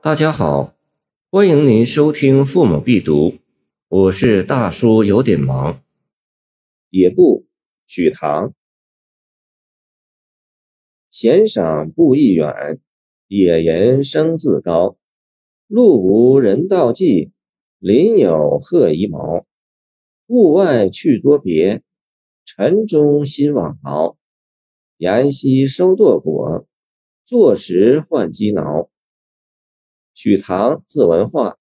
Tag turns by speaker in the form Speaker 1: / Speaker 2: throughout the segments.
Speaker 1: 大家好，欢迎您收听《父母必读》，我是大叔，有点忙。
Speaker 2: 野步，许唐。闲赏步亦远，野人声自高。路无人道迹，林有鹤遗毛。物外去多别，晨中心往劳。沿溪收堕果，坐时换鸡挠。许唐，字文化，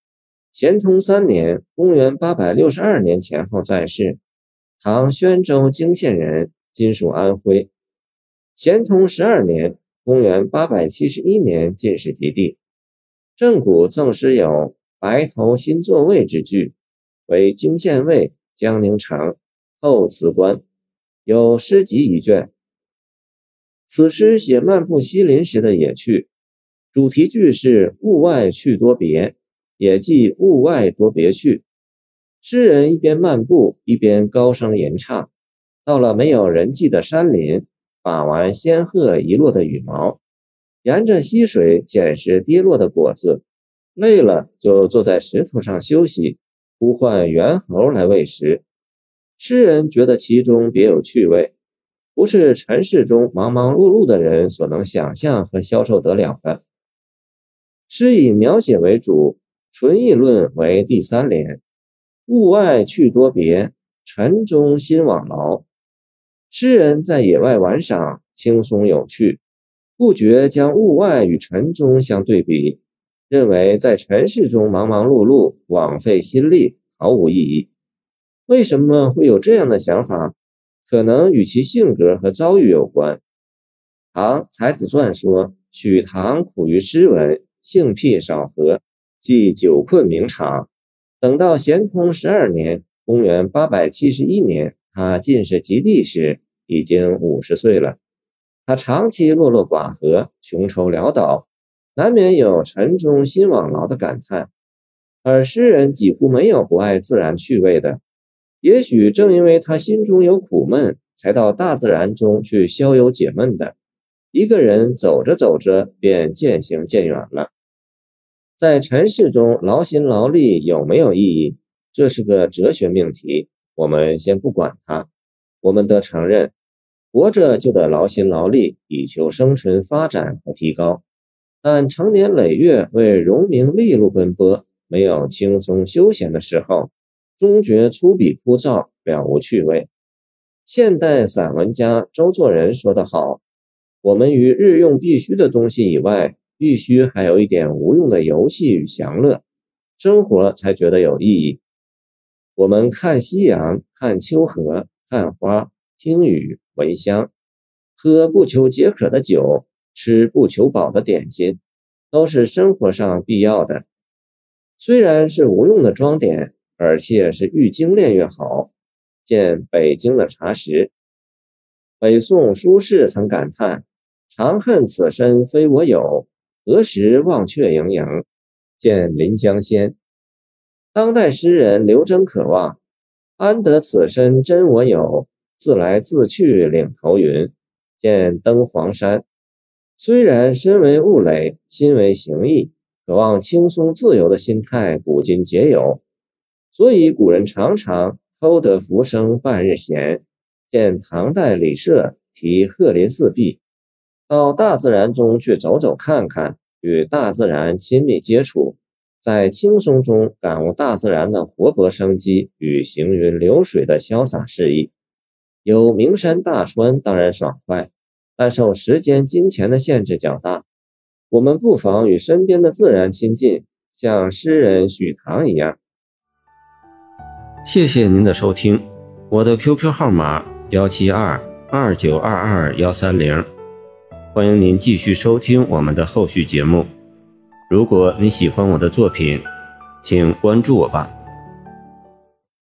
Speaker 2: 咸通三年（公元862年）前后在世，唐宣州泾县人，今属安徽。咸通十二年（公元871年）进士及第。正骨赠诗有“白头新作位”之句，为泾县尉、江宁城，后辞官，有诗集一卷。此诗写漫步西林时的野趣。主题句是“物外去多别”，也即“物外多别去”。诗人一边漫步，一边高声吟唱。到了没有人迹的山林，把玩仙鹤遗落的羽毛，沿着溪水捡拾跌落的果子，累了就坐在石头上休息，呼唤猿猴来喂食。诗人觉得其中别有趣味，不是尘世中忙忙碌碌的人所能想象和消受得了的。诗以描写为主，纯议论为第三联。物外去多别，晨中心往劳。诗人在野外玩耍，轻松有趣，不觉将物外与晨中相对比，认为在尘世中忙忙碌碌，枉费心力，毫无意义。为什么会有这样的想法？可能与其性格和遭遇有关。唐才子传说，许唐苦于诗文。性癖少和，即久困名场。等到咸通十二年（公元871年），他进士及第时，已经五十岁了。他长期落落寡合，穷愁潦倒，难免有沉中心往劳的感叹。而诗人几乎没有不爱自然趣味的。也许正因为他心中有苦闷，才到大自然中去消忧解闷的。一个人走着走着，便渐行渐远了。在尘世中劳心劳力有没有意义？这是个哲学命题，我们先不管它。我们得承认，活着就得劳心劳力，以求生存发展和提高。但成年累月为荣名利禄奔波，没有轻松休闲的时候，终觉粗鄙枯燥，了无趣味。现代散文家周作人说得好：“我们于日用必须的东西以外。”必须还有一点无用的游戏与享乐，生活才觉得有意义。我们看夕阳，看秋荷，看花，听雨，闻香，喝不求解渴的酒，吃不求饱的点心，都是生活上必要的。虽然是无用的装点，而且是愈精炼越好。见北京的茶食。北宋苏轼曾感叹：“长恨此身非我有。”何时忘却营营？见临江仙。当代诗人刘桢渴望：安得此身真我有？自来自去领头云。见登黄山。虽然身为物累，心为形役，渴望轻松自由的心态，古今皆有。所以古人常常偷得浮生半日闲。见唐代李涉题鹤林寺壁。到大自然中去走走看看，与大自然亲密接触，在轻松中感悟大自然的活泼生机与行云流水的潇洒诗意。有名山大川当然爽快，但受时间、金钱的限制较大。我们不妨与身边的自然亲近，像诗人许唐一样。
Speaker 1: 谢谢您的收听，我的 QQ 号码幺七二二九二二幺三零。欢迎您继续收听我们的后续节目。如果你喜欢我的作品，请关注我吧。